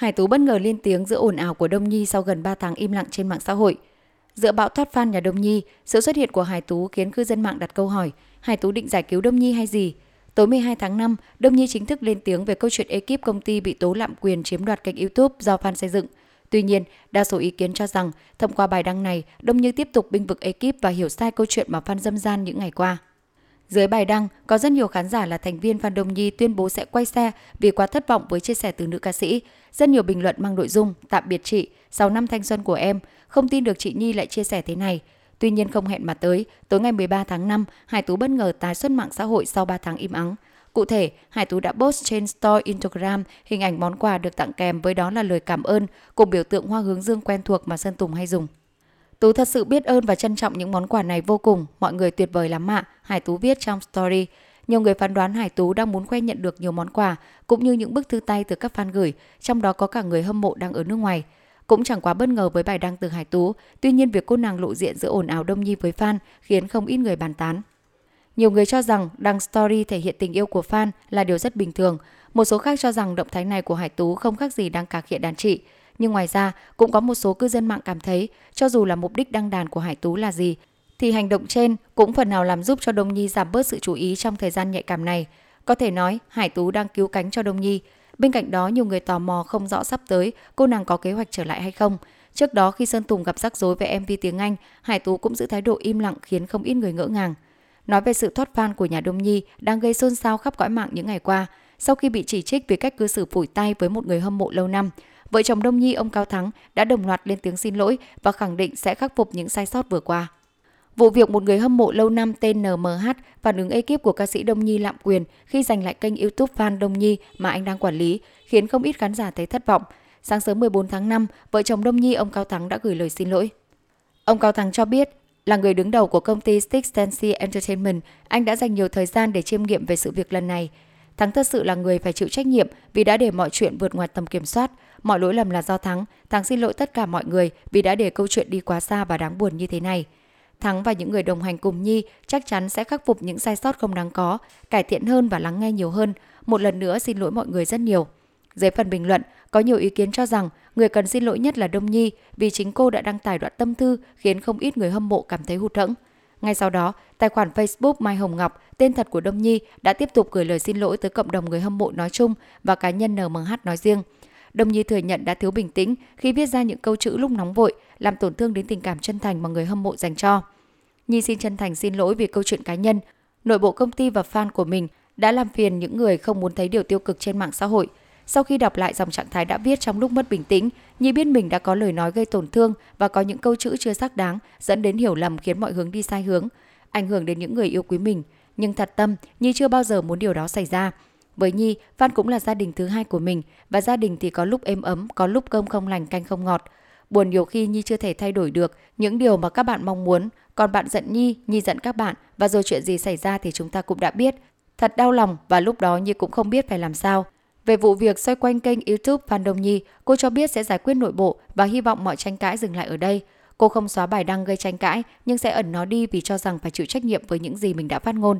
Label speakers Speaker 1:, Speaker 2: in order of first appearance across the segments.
Speaker 1: Hải Tú bất ngờ lên tiếng giữa ồn ào của Đông Nhi sau gần 3 tháng im lặng trên mạng xã hội. Giữa bão thoát fan nhà Đông Nhi, sự xuất hiện của Hải Tú khiến cư dân mạng đặt câu hỏi Hải Tú định giải cứu Đông Nhi hay gì? Tối 12 tháng 5, Đông Nhi chính thức lên tiếng về câu chuyện ekip công ty bị tố lạm quyền chiếm đoạt kênh YouTube do fan xây dựng. Tuy nhiên, đa số ý kiến cho rằng thông qua bài đăng này, Đông Như tiếp tục binh vực ekip và hiểu sai câu chuyện mà fan dâm gian những ngày qua. Dưới bài đăng, có rất nhiều khán giả là thành viên Phan Đông Nhi tuyên bố sẽ quay xe vì quá thất vọng với chia sẻ từ nữ ca sĩ. Rất nhiều bình luận mang nội dung tạm biệt chị, sau năm thanh xuân của em, không tin được chị Nhi lại chia sẻ thế này. Tuy nhiên không hẹn mà tới, tối ngày 13 tháng 5, Hải Tú bất ngờ tái xuất mạng xã hội sau 3 tháng im ắng. Cụ thể, Hải Tú đã post trên Store Instagram hình ảnh món quà được tặng kèm với đó là lời cảm ơn cùng biểu tượng hoa hướng dương quen thuộc mà Sơn Tùng hay dùng. Tú thật sự biết ơn và trân trọng những món quà này vô cùng, mọi người tuyệt vời lắm ạ, Hải Tú viết trong story. Nhiều người phán đoán Hải Tú đang muốn khoe nhận được nhiều món quà, cũng như những bức thư tay từ các fan gửi, trong đó có cả người hâm mộ đang ở nước ngoài. Cũng chẳng quá bất ngờ với bài đăng từ Hải Tú, tuy nhiên việc cô nàng lộ diện giữa ồn ào đông nhi với fan khiến không ít người bàn tán. Nhiều người cho rằng đăng story thể hiện tình yêu của fan là điều rất bình thường. Một số khác cho rằng động thái này của Hải Tú không khác gì đang cạc hiện đàn chị. Nhưng ngoài ra, cũng có một số cư dân mạng cảm thấy, cho dù là mục đích đăng đàn của Hải Tú là gì, thì hành động trên cũng phần nào làm giúp cho Đông Nhi giảm bớt sự chú ý trong thời gian nhạy cảm này. Có thể nói, Hải Tú đang cứu cánh cho Đông Nhi. Bên cạnh đó, nhiều người tò mò không rõ sắp tới cô nàng có kế hoạch trở lại hay không. Trước đó khi Sơn Tùng gặp rắc rối về MV tiếng Anh, Hải Tú cũng giữ thái độ im lặng khiến không ít người ngỡ ngàng. Nói về sự thoát fan của nhà Đông Nhi đang gây xôn xao khắp cõi mạng những ngày qua, sau khi bị chỉ trích vì cách cư xử phủi tay với một người hâm mộ lâu năm, vợ chồng Đông Nhi ông Cao Thắng đã đồng loạt lên tiếng xin lỗi và khẳng định sẽ khắc phục những sai sót vừa qua. Vụ việc một người hâm mộ lâu năm tên NMH phản ứng ekip của ca sĩ Đông Nhi lạm quyền khi giành lại kênh YouTube fan Đông Nhi mà anh đang quản lý, khiến không ít khán giả thấy thất vọng. Sáng sớm 14 tháng 5, vợ chồng Đông Nhi ông Cao Thắng đã gửi lời xin lỗi. Ông Cao Thắng cho biết, là người đứng đầu của công ty Stick Stancy Entertainment, anh đã dành nhiều thời gian để chiêm nghiệm về sự việc lần này. Thắng thật sự là người phải chịu trách nhiệm vì đã để mọi chuyện vượt ngoài tầm kiểm soát. Mọi lỗi lầm là do Thắng. Thắng xin lỗi tất cả mọi người vì đã để câu chuyện đi quá xa và đáng buồn như thế này. Thắng và những người đồng hành cùng Nhi chắc chắn sẽ khắc phục những sai sót không đáng có, cải thiện hơn và lắng nghe nhiều hơn. Một lần nữa xin lỗi mọi người rất nhiều. Dưới phần bình luận, có nhiều ý kiến cho rằng người cần xin lỗi nhất là Đông Nhi vì chính cô đã đăng tải đoạn tâm thư khiến không ít người hâm mộ cảm thấy hụt hẫng. Ngay sau đó, tài khoản Facebook Mai Hồng Ngọc, tên thật của Đông Nhi, đã tiếp tục gửi lời xin lỗi tới cộng đồng người hâm mộ nói chung và cá nhân NMH nói riêng. Đông Nhi thừa nhận đã thiếu bình tĩnh khi viết ra những câu chữ lúc nóng vội, làm tổn thương đến tình cảm chân thành mà người hâm mộ dành cho. Nhi xin chân thành xin lỗi vì câu chuyện cá nhân, nội bộ công ty và fan của mình đã làm phiền những người không muốn thấy điều tiêu cực trên mạng xã hội. Sau khi đọc lại dòng trạng thái đã viết trong lúc mất bình tĩnh, Nhi biết mình đã có lời nói gây tổn thương và có những câu chữ chưa xác đáng dẫn đến hiểu lầm khiến mọi hướng đi sai hướng, ảnh hưởng đến những người yêu quý mình. Nhưng thật tâm, Nhi chưa bao giờ muốn điều đó xảy ra. Với Nhi, Phan cũng là gia đình thứ hai của mình và gia đình thì có lúc êm ấm, có lúc cơm không lành canh không ngọt. Buồn nhiều khi Nhi chưa thể thay đổi được những điều mà các bạn mong muốn, còn bạn giận Nhi, Nhi giận các bạn và rồi chuyện gì xảy ra thì chúng ta cũng đã biết. Thật đau lòng và lúc đó Nhi cũng không biết phải làm sao. Về vụ việc xoay quanh kênh YouTube Phan Đông Nhi, cô cho biết sẽ giải quyết nội bộ và hy vọng mọi tranh cãi dừng lại ở đây. Cô không xóa bài đăng gây tranh cãi nhưng sẽ ẩn nó đi vì cho rằng phải chịu trách nhiệm với những gì mình đã phát ngôn.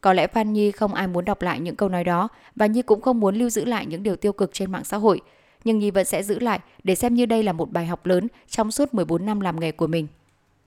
Speaker 1: Có lẽ Phan Nhi không ai muốn đọc lại những câu nói đó và Nhi cũng không muốn lưu giữ lại những điều tiêu cực trên mạng xã hội. Nhưng Nhi vẫn sẽ giữ lại để xem như đây là một bài học lớn trong suốt 14 năm làm nghề của mình.